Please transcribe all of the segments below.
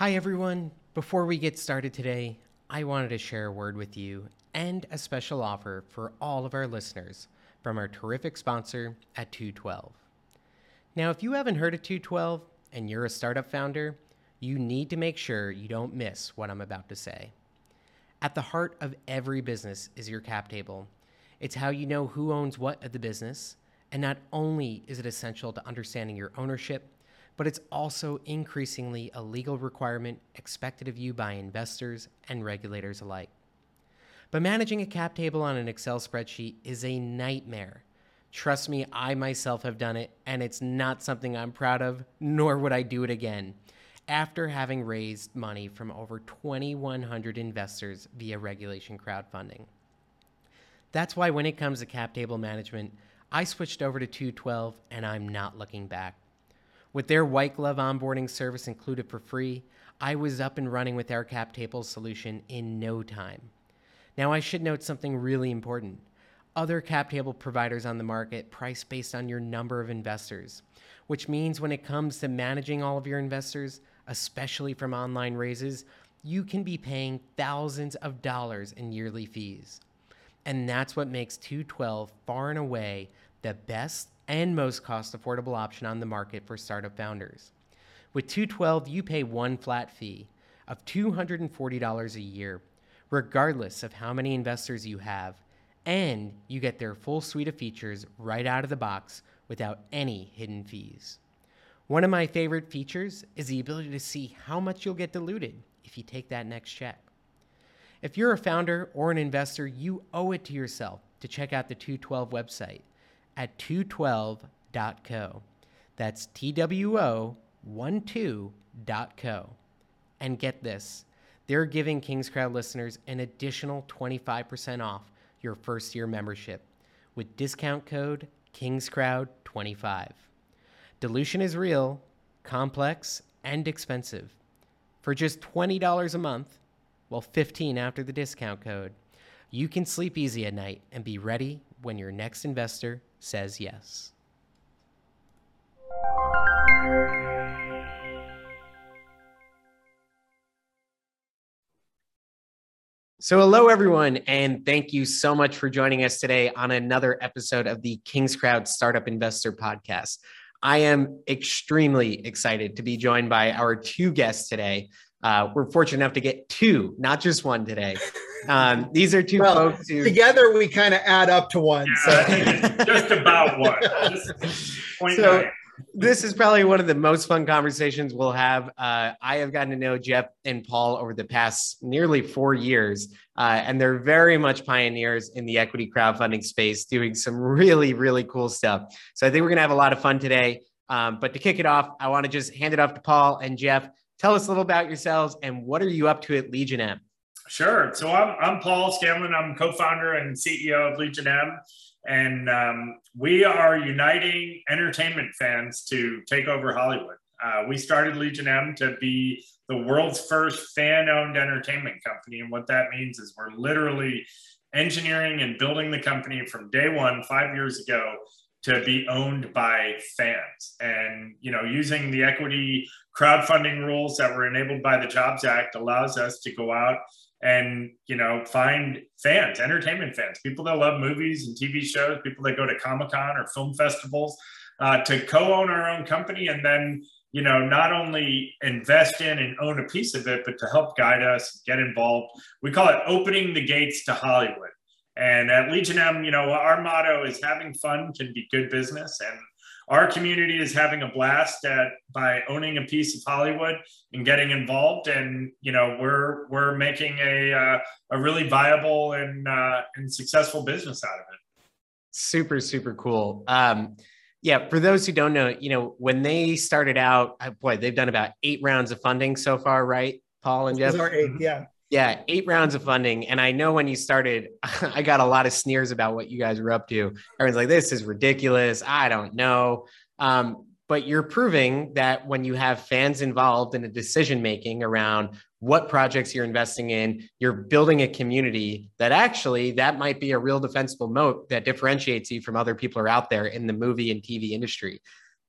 Hi, everyone. Before we get started today, I wanted to share a word with you and a special offer for all of our listeners from our terrific sponsor at 212. Now, if you haven't heard of 212 and you're a startup founder, you need to make sure you don't miss what I'm about to say. At the heart of every business is your cap table. It's how you know who owns what of the business, and not only is it essential to understanding your ownership, but it's also increasingly a legal requirement expected of you by investors and regulators alike. But managing a cap table on an Excel spreadsheet is a nightmare. Trust me, I myself have done it, and it's not something I'm proud of, nor would I do it again. After having raised money from over 2,100 investors via regulation crowdfunding. That's why when it comes to cap table management, I switched over to 212 and I'm not looking back. With their white glove onboarding service included for free, I was up and running with our cap table solution in no time. Now, I should note something really important. Other cap table providers on the market price based on your number of investors, which means when it comes to managing all of your investors, especially from online raises, you can be paying thousands of dollars in yearly fees. And that's what makes 212 far and away the best and most cost affordable option on the market for startup founders. With 212, you pay one flat fee of $240 a year, regardless of how many investors you have, and you get their full suite of features right out of the box without any hidden fees. One of my favorite features is the ability to see how much you'll get diluted if you take that next check. If you're a founder or an investor, you owe it to yourself to check out the 212 website at 212.co. That's T W O 12.co. And get this they're giving KingsCrowd listeners an additional 25% off your first year membership with discount code KingsCrowd25. Dilution is real, complex, and expensive. For just $20 a month, well, 15 after the discount code, you can sleep easy at night and be ready when your next investor says yes. So, hello, everyone, and thank you so much for joining us today on another episode of the KingsCrowd Startup Investor Podcast. I am extremely excited to be joined by our two guests today. Uh, we're fortunate enough to get two, not just one today. Um, these are two well, folks who together we kind of add up to one. Yeah, so. just about one. so this is probably one of the most fun conversations we'll have. Uh, I have gotten to know Jeff and Paul over the past nearly four years, uh, and they're very much pioneers in the equity crowdfunding space, doing some really, really cool stuff. So I think we're going to have a lot of fun today. Um, but to kick it off, I want to just hand it off to Paul and Jeff. Tell us a little about yourselves and what are you up to at Legion M? Sure. So I'm, I'm Paul Scanlon. I'm co-founder and CEO of Legion M. And um, we are uniting entertainment fans to take over Hollywood. Uh, we started Legion M to be the world's first fan owned entertainment company. And what that means is we're literally engineering and building the company from day one, five years ago, to be owned by fans. And you know using the equity crowdfunding rules that were enabled by the jobs act allows us to go out and you know find fans entertainment fans people that love movies and tv shows people that go to comic-con or film festivals uh, to co-own our own company and then you know not only invest in and own a piece of it but to help guide us get involved. We call it opening the gates to hollywood and at legion m you know our motto is having fun can be good business and our community is having a blast at by owning a piece of Hollywood and getting involved, and you know we're we're making a uh, a really viable and uh, and successful business out of it. Super super cool. Um, yeah, for those who don't know, you know when they started out, boy, they've done about eight rounds of funding so far, right? Paul and Jeff. Eight, yeah. Yeah, eight rounds of funding. And I know when you started, I got a lot of sneers about what you guys were up to. Everyone's like, this is ridiculous. I don't know. Um, but you're proving that when you have fans involved in a decision making around what projects you're investing in, you're building a community that actually that might be a real defensible moat that differentiates you from other people who are out there in the movie and TV industry.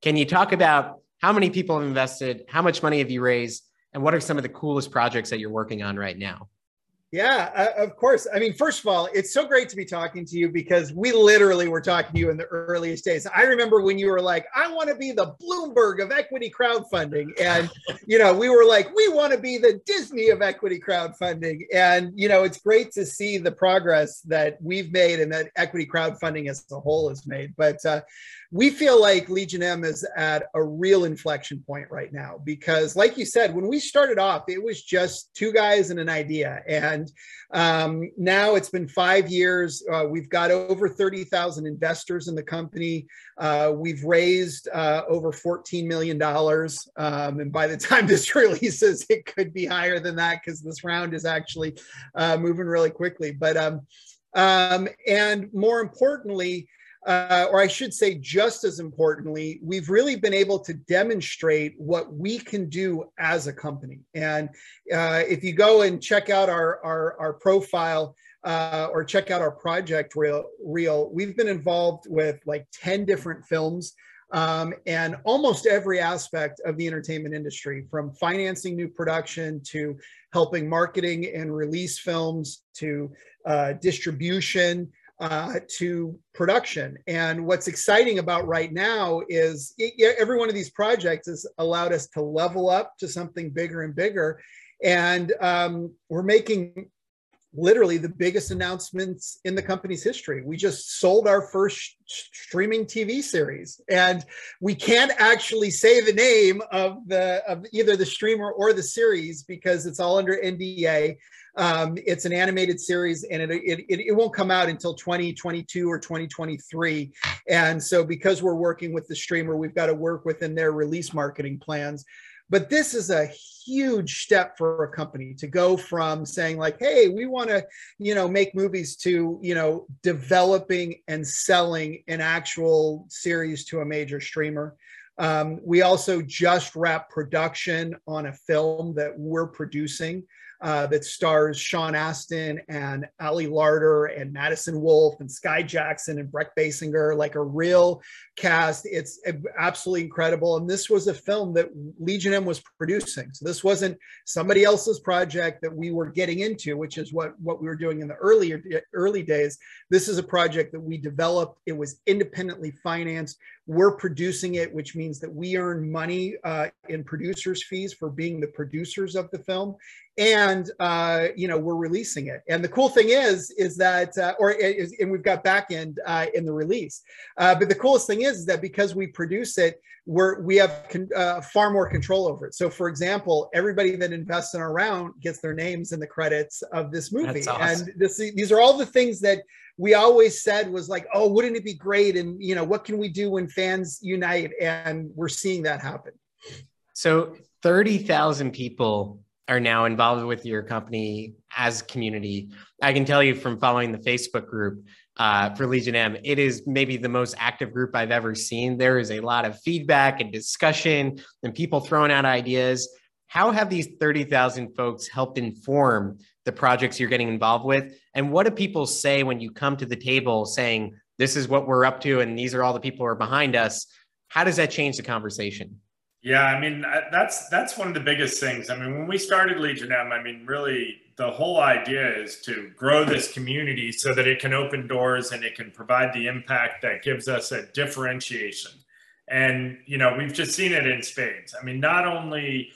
Can you talk about how many people have invested? How much money have you raised? And what are some of the coolest projects that you're working on right now? Yeah, uh, of course. I mean, first of all, it's so great to be talking to you because we literally were talking to you in the earliest days. I remember when you were like, I want to be the Bloomberg of equity crowdfunding. And, you know, we were like, we want to be the Disney of equity crowdfunding. And, you know, it's great to see the progress that we've made and that equity crowdfunding as a whole has made. But uh, we feel like Legion M is at a real inflection point right now because, like you said, when we started off, it was just two guys and an idea. And um, now it's been five years. Uh, we've got over 30,000 investors in the company. Uh, we've raised uh, over $14 million. Um, and by the time this releases, it could be higher than that because this round is actually uh, moving really quickly. But um, um, and more importantly, uh, or I should say, just as importantly, we've really been able to demonstrate what we can do as a company. And uh, if you go and check out our, our, our profile, uh, or check out our project reel, reel, we've been involved with like 10 different films um, and almost every aspect of the entertainment industry from financing new production to helping marketing and release films to uh, distribution uh, to production. And what's exciting about right now is it, every one of these projects has allowed us to level up to something bigger and bigger. And um, we're making literally the biggest announcements in the company's history. We just sold our first streaming TV series, and we can't actually say the name of the of either the streamer or the series because it's all under NDA. Um, it's an animated series and it, it, it, won't come out until 2022 or 2023. And so, because we're working with the streamer, we've got to work within their release marketing plans. But this is a huge step for a company to go from saying like, "Hey, we want to, you know, make movies," to you know, developing and selling an actual series to a major streamer. Um, we also just wrapped production on a film that we're producing uh, that stars Sean Astin and Ali Larter and Madison Wolfe and Skai Jackson and Brec Bassinger, like a real cast. It's absolutely incredible. And this was a film that Legion M was producing. So this wasn't somebody else's project that we were getting into, which is what, what we were doing in the earlier early days. This is a project that we developed. It was independently financed. We're producing it, which means that we earn money uh, in producers' fees for being the producers of the film and uh, you know we're releasing it. And the cool thing is, is that, uh, or is, and we've got back end uh, in the release. Uh, but the coolest thing is, is that because we produce it, we're we have con- uh, far more control over it. So, for example, everybody that invests in our round gets their names in the credits of this movie, awesome. and this these are all the things that we always said was like, oh, wouldn't it be great? And you know, what can we do when fans unite? And we're seeing that happen. So, thirty thousand people are now involved with your company as community. I can tell you from following the Facebook group uh, for Legion M, it is maybe the most active group I've ever seen. There is a lot of feedback and discussion and people throwing out ideas. How have these 30,000 folks helped inform the projects you're getting involved with? And what do people say when you come to the table saying, this is what we're up to and these are all the people who are behind us? How does that change the conversation? Yeah, I mean that's that's one of the biggest things. I mean, when we started Legion M, I mean, really the whole idea is to grow this community so that it can open doors and it can provide the impact that gives us a differentiation. And you know, we've just seen it in spades. I mean, not only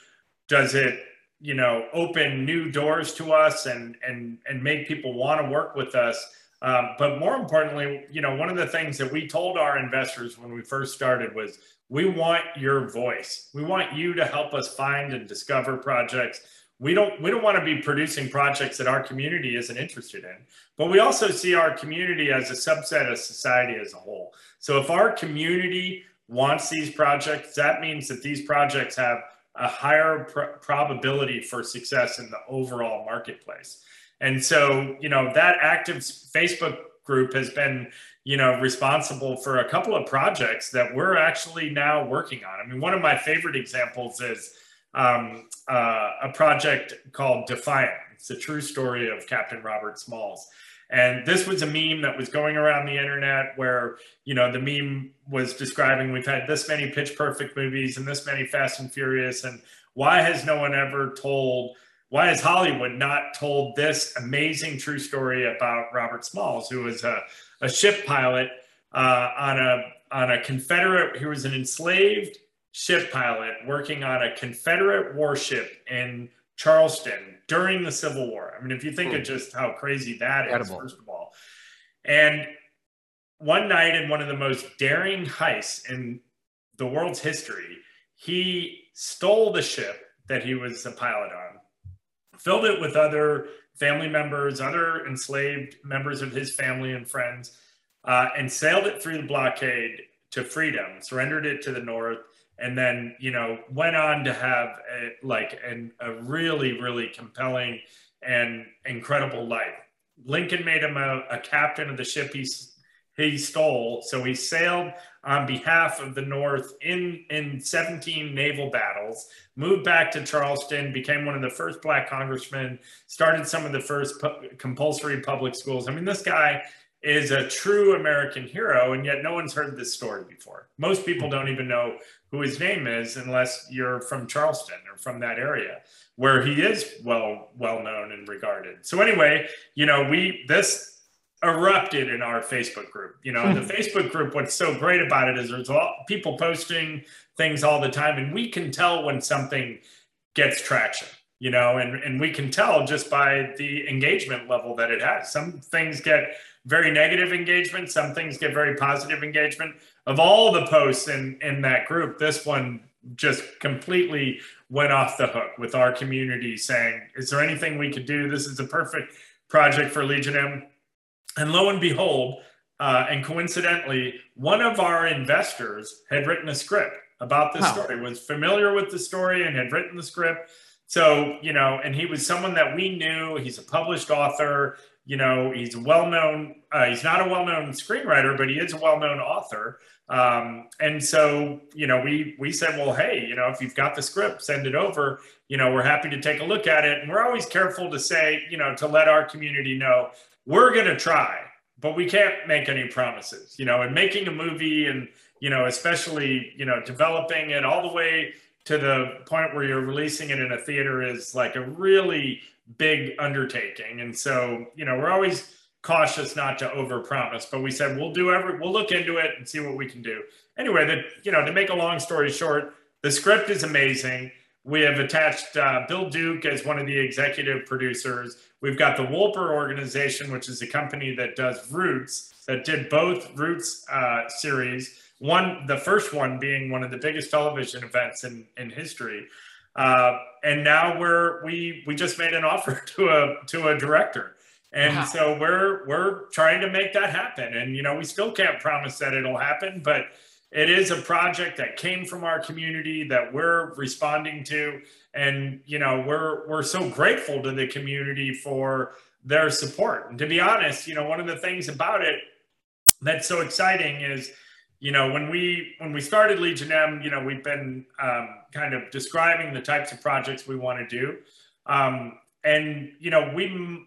does it you know open new doors to us and and and make people want to work with us um, but more importantly you know one of the things that we told our investors when we first started was we want your voice. We want you to help us find and discover projects. We don't we don't want to be producing projects that our community isn't interested in. But we also see our community as a subset of society as a whole. So if our community wants these projects, that means that these projects have a higher pr- probability for success in the overall marketplace. And so, you know, that active Facebook group has been you know responsible for a couple of projects that we're actually now working on. I mean one of my favorite examples is um, uh, a project called defiant. It's a true story of captain robert smalls And this was a meme that was going around the internet where, you know, the meme was describing we've had this many pitch perfect movies and this many Fast and Furious. And why has no one ever told, why has Hollywood not told this amazing true story about Robert Smalls, who was a, a ship pilot uh, on a on a Confederate, he was an enslaved ship pilot working on a Confederate warship in Charleston during the Civil War. I mean, if you think of hmm. just how crazy that Incredible. is, first of all. And one night in one of the most daring heists in the world's history, he stole the ship that he was a pilot on, filled it with other family members, other enslaved members of his family and friends, uh, and sailed it through the blockade to freedom, surrendered it to the North, and then you know went on to have a, like an, a really really compelling and incredible life. Lincoln made him a, a, captain of the ship he, he stole so he sailed on behalf of the north in in 17 naval battles moved back to charleston became one of the first black congressmen started some of the first pu- compulsory public schools. I mean this guy is a true American hero, and yet no one's heard this story before. Most people don't even know who his name is unless you're from Charleston or from that area where he is well well known and regarded. So anyway, you know, we this erupted in our Facebook group. You know, the. Facebook group what's so great about it is there's all, people posting things all the time and we can tell when something gets traction you know and and we can tell just by the engagement level that it has some things get very negative engagement. Some things get very positive engagement. Of all the posts in in that group, this one just completely went off the hook with our community saying, "Is there anything we could do? This is a perfect project for Legion M." And lo and behold, uh, and coincidentally, one of our investors had written a script about this wow. story, was familiar with the story, and had written the script. So, you know, and he was someone that we knew. He's a published author you know, he's a well-known. Uh, he's not a well-known screenwriter, but he is a well-known author. Um, and so, you know, we we said, well, hey, you know, if you've got the script, send it over. You know, we're happy to take a look at it. And we're always careful to say, you know, to let our community know we're going to try, but we can't make any promises. You know, and making a movie and you know, especially you know, developing it all the way to the point where you're releasing it in a theater is like a really big undertaking. And so, you know, we're always cautious not to overpromise, but we said we'll do every we'll look into it and see what we can do. Anyway, that you know, to make a long story short, the script is amazing. We have attached uh, Bill Duke as one of the executive producers. We've got the Wolper organization, which is a company that does Roots, that did both Roots uh, series. One, the first one being one of the biggest television events in, in history. Uh, and now we're we we just made an offer to a to a director, and wow. so we're we're trying to make that happen. And you know, we still can't promise that it'll happen, but it is a project that came from our community that we're responding to, and you know, we're we're so grateful to the community for their support. And to be honest, you know, one of the things about it that's so exciting is you know when we when we started legion m you know we've been um, kind of describing the types of projects we want to do. Um, and you know we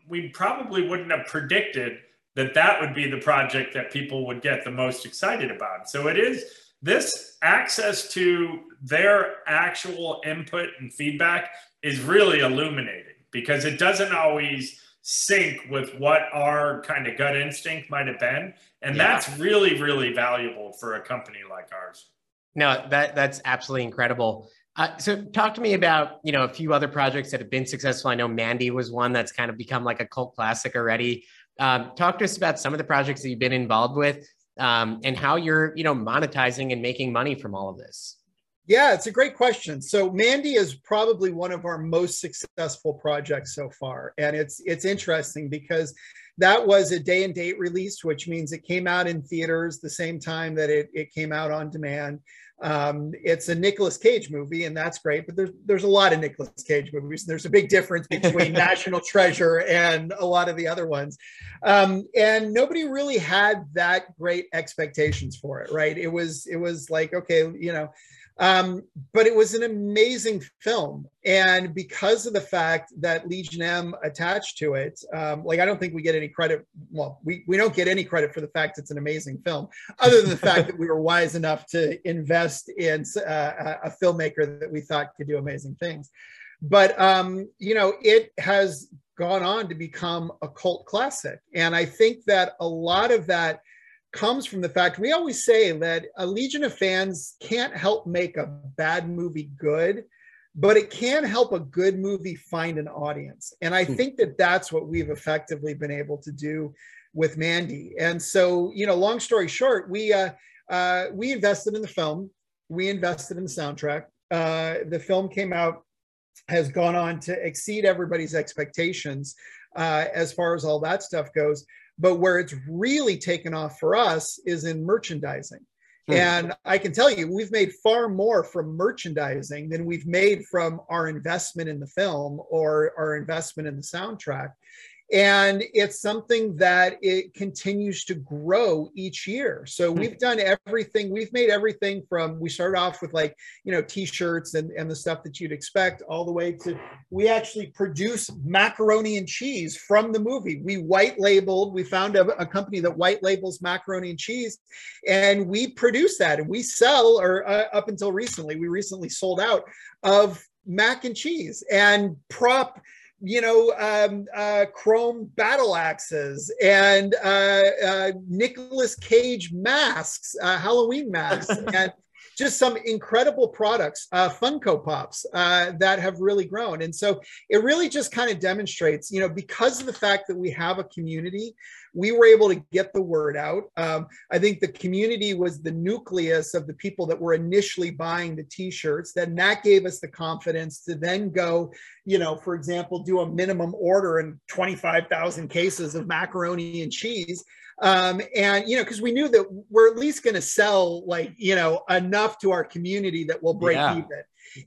we probably wouldn't have predicted that that would be the project that people would get the most excited about. So it is this access to their actual input and feedback is really illuminating because it doesn't always sync with what our kind of gut instinct might have been and yeah. that's really really valuable for a company like ours. No that that's absolutely incredible. Uh, so talk to me about you know a few other projects that have been successful. I know mandy was one that's kind of become like a cult classic already. Um, talk to us about some of the projects that you've been involved with um, and how you're you know monetizing and making money from all of this. Yeah, it's a great question. So Mandy is probably one of our most successful projects so far, and it's it's interesting because that was a day and date release, which means it came out in theaters the same time that it, it came out on demand. Um, it's a Nicolas Cage movie, and that's great. But there's there's a lot of Nicolas Cage movies. There's a big difference between National Treasure and a lot of the other ones. Um, and nobody really had that great expectations for it, right? It was it was like okay, you know, Um, but it was an amazing film. And because of the fact that Legion M attached to it, um, like I don't think we get any credit. Well, we, we don't get any credit for the fact it's an amazing film, other than the fact that we were wise enough to invest in uh, a filmmaker that we thought could do amazing things. But, um, you know, it has gone on to become a cult classic. And I think that a lot of that comes from the fact we always say that a legion of fans can't help make a bad movie good but it can help a good movie find an audience. And i hmm. think that that's what we've effectively been able to do with mandy. And so you know long story short we uh, uh, we invested in the film. We invested in the soundtrack. Uh, the film came out has gone on to exceed everybody's expectations uh, as far as all that stuff goes but where it's really taken off for us is in merchandising. Hmm. And I can tell you, we've made far more from merchandising than we've made from our investment in the film or our investment in the soundtrack and it's something that it continues to grow each year. So hmm. we've done everything we've made everything from we started off with like you know t-shirts and, and the stuff that you'd expect all the way to we actually produce macaroni and cheese from the movie. We white labeled we found a, a company that white labels macaroni and cheese and we produce that. And we sell or uh, up until recently we recently sold out of mac and cheese. And prop you know, um, uh, chrome battle axes and uh, uh, Nicolas Cage masks, uh, Halloween masks, and just some incredible products, uh, Funko Pops uh, that have really grown. And so it really just kind of demonstrates, you know, because of the fact that we have a community, we were able to get the word out. Um, I think the community was the nucleus of the people that were initially buying the t-shirts. Then that gave us the confidence to then go, you know, for example, do a minimum order in 25,000 cases of macaroni and cheese um, and you know because we knew that we're at least going to sell like you know enough to our community that we'll break yeah. even.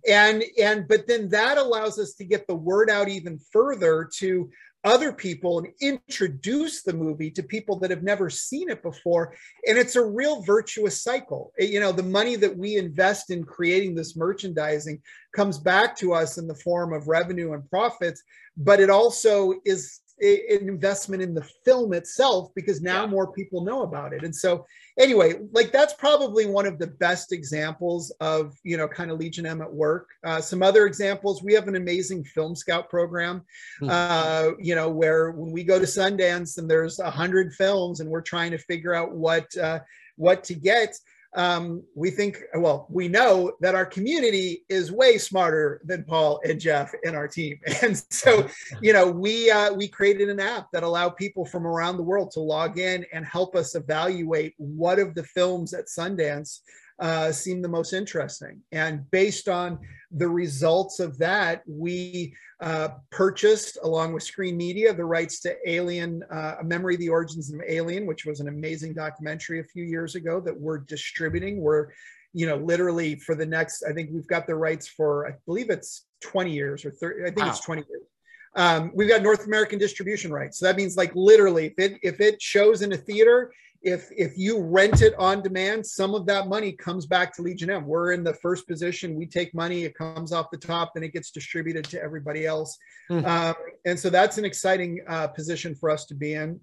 And and but then that allows us to get the word out even further to other people and introduce the movie to people that have never seen it before. And it's a real virtuous cycle. You know the money that we invest in creating this merchandising comes back to us in the form of revenue and profits but it also is an investment in the film itself because now yeah. more people know about it and so anyway like that's probably one of the best examples of you know kind of legion m at work uh, some other examples we have an amazing film scout program mm-hmm. uh, you know where when we go to sundance and there's a hundred films and we're trying to figure out what uh, what to get um, we think, well, we know that our community is way smarter than Paul and Jeff and our team. And so, you know, we uh, we created an app that allow people from around the world to log in and help us evaluate what of the films at Sundance uh, seemed the most interesting. And based on the results of that, we uh, purchased, along with Screen Media, the rights to Alien, uh, A Memory of the Origins of Alien, which was an amazing documentary a few years ago that we're distributing. We're, you know, literally for the next, I think we've got the rights for, I believe it's 20 years or 30, I think wow. it's 20 years. Um, we've got North American distribution rights. So that means like literally if it if it shows in a theater, if if you rent it on demand, some of that money comes back to Legion M. We're in the first position. We take money, it comes off the top, and it gets distributed to everybody else. Mm-hmm. Um, and so that's an exciting uh, position for us to be in.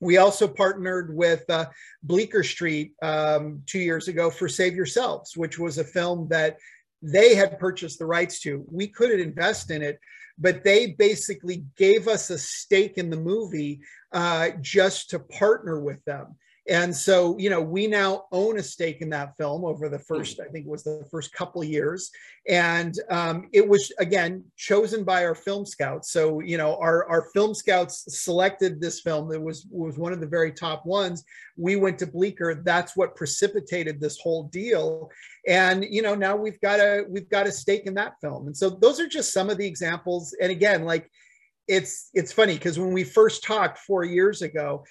We also partnered with uh, Bleecker Street um, two years ago for Save Yourselves, which was a film that they had purchased the rights to. We couldn't invest in it, but they basically gave us a stake in the movie uh, just to partner with them. And so, you know, we now own a stake in that film over the first, I think it was the first couple of years. And um, it was, again, chosen by our film scouts. So, you know, our, our film scouts selected this film that was, was one of the very top ones. We went to Bleecker. That's what precipitated this whole deal. And, you know, now we've got a, we've got a stake in that film. And so those are just some of the examples. And again, like, it's it's funny because when we first talked four years ago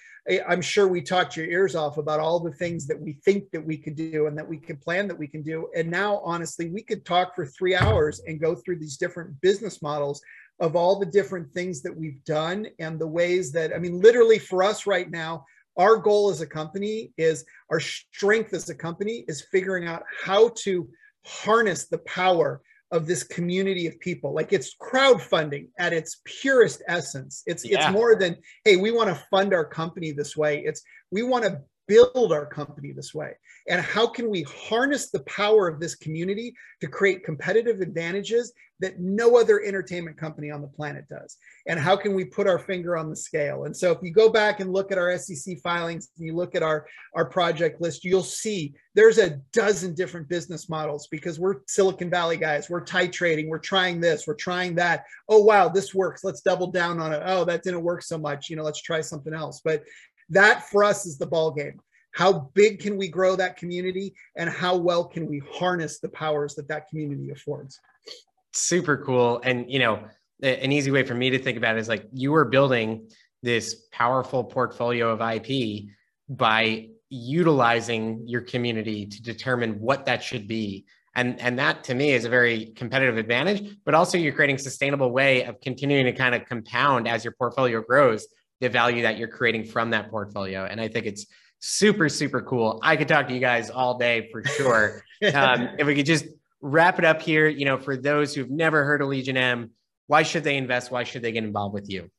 i'm sure we talked your ears off about all the things that we think that we could do and that we could plan that we can do. And now honestly we could talk for three hours and go through these different business models of all the different things that we've done and the ways that i mean literally for us right now our goal as a company is our strength as a company is figuring out how to harness the power of this community of people. Like it's crowdfunding at its purest essence. It's yeah. it's more than hey, we want to fund our company this way. It's we want to build our company this way? And how can we harness the power of this community to create competitive advantages that no other entertainment company on the planet does? And how can we put our finger on the scale? And so if you go back and look at our SEC filings, and you look at our, our project list, you'll see there's a dozen different business models because we're Silicon Valley guys. We're titrating, we're trying this, we're trying that. Oh, wow, this works. Let's double down on it. Oh, that didn't work so much. You know, let's try something else. But that for us is the ball game how big can we grow that community and how well can we harness the powers that that community affords? Super cool. And you know an easy way for me to think about it is like you are building this powerful portfolio of ip by utilizing your community to determine what that should be. And and that to me is a very competitive advantage but also you're creating sustainable way of continuing to kind of compound as your portfolio grows the value that you're creating from that portfolio. And I think it's super, super cool. I could talk to you guys all day for sure. um, if we could just wrap it up here, you know, for those who've never heard of Legion M, why should they invest? Why should they get involved with you?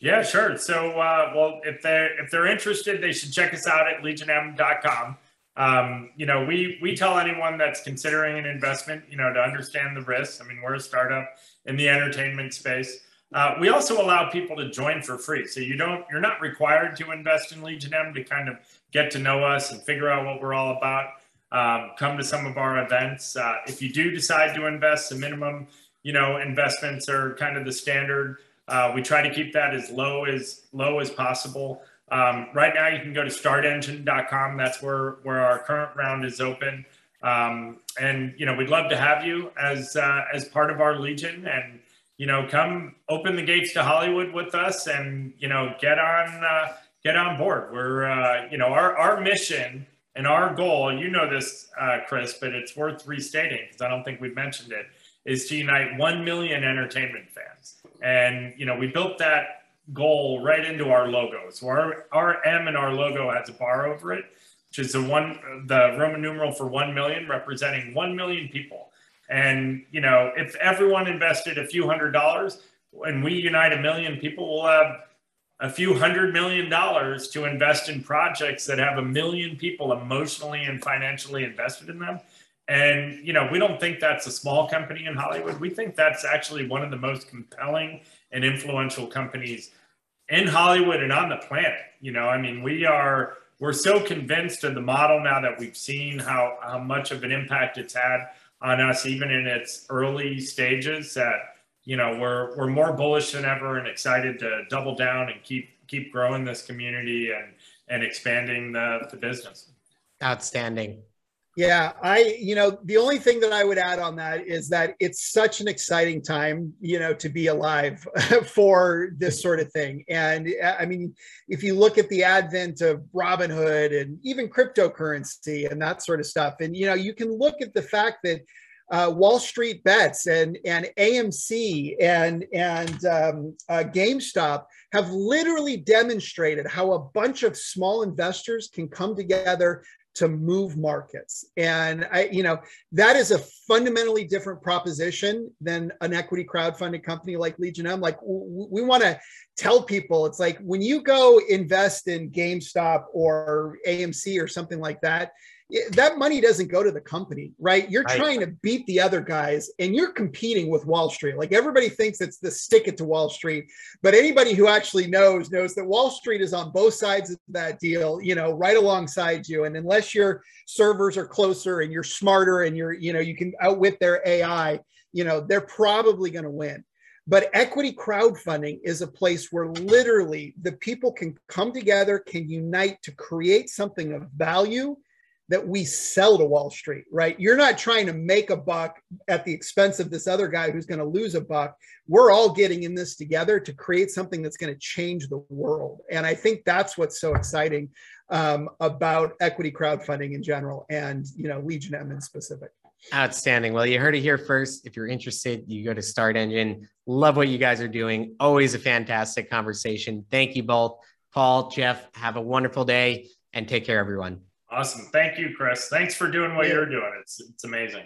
Yeah, sure. So, uh, well, if they're if they're interested, they should check us out at legionm.com. Um, you know, we we tell anyone that's considering an investment, you know, to understand the risks. I mean, we're a startup in the entertainment space. Uh, we also allow people to join for free. So you don't, you're not required to invest in Legion M to kind of get to know us and figure out what we're all about. Um, come to some of our events. Uh, if you do decide to invest, the minimum, you know, investments are kind of the standard. Uh, we try to keep that as low as low as possible. Um, right now, you can go to startengine.com. That's where where our current round is open. Um, and you know, we'd love to have you as uh, as part of our Legion and you know, come open the gates to Hollywood with us and, you know, get on, uh, get on board. We're, uh, you know, our, our mission and our goal, you know this, uh, Chris, but it's worth restating because I don't think we've mentioned it, is to unite 1 million entertainment fans. And, you know, we built that goal right into our logo. So our, our M and our logo has a bar over it, which is the one, the Roman numeral for 1 million, representing 1 million people. And, you know, if everyone invested a few hundred dollars and we unite a million people, we'll have a few hundred million dollars to invest in projects that have a million people emotionally and financially invested in them. And, you know, we don't think that's a small company in Hollywood. We think that's actually one of the most compelling and influential companies in Hollywood and on the planet. You know, I mean, we are, we're so convinced of the model now that we've seen how, how much of an impact it's had on us, even in its early stages. That you know we're we're more bullish than ever and excited to double down and keep keep growing this community and and expanding the, the business. Outstanding. Yeah, I, you know, the only thing that I would add on that is that it's such an exciting time, you know, to be alive for this sort of thing. And I mean, if you look at the advent of Robinhood and even cryptocurrency and that sort of stuff, and, you know, you can look at the fact that uh, Wall Street Bets and and AMC and and um, uh, GameStop have literally demonstrated how a bunch of small investors can come together to move markets. And I, you know, that is a fundamentally different proposition than an equity crowdfunded company like Legion M. Like we want to tell people, it's like when you go invest in GameStop or AMC or something like that, that money doesn't go to the company, right? You're right. trying to beat the other guys and you're competing with Wall Street. Like everybody thinks it's the stick it to Wall Street, but anybody who actually knows knows that Wall Street is on both sides of that deal, you know, right alongside you. And unless your servers are closer and you're smarter and you're, you know, you can outwit their AI, you know, they're probably going to win. But equity crowdfunding is a place where literally the people can come together, can unite to create something of value that we sell to Wall Street, right? You're not trying to make a buck at the expense of this other guy who's going to lose a buck. We're all getting in this together to create something that's going to change the world. And I think that's what's so exciting um, about equity crowdfunding in general and, you know, Legion M in specific. Outstanding. Well, you heard it here first. If you're interested, you go to Start Engine. Love what you guys are doing. Always a fantastic conversation. Thank you both. Paul, Jeff, have a wonderful day and take care, everyone. Awesome. Thank you, Chris. Thanks for doing what yeah. you're doing. It's it's amazing.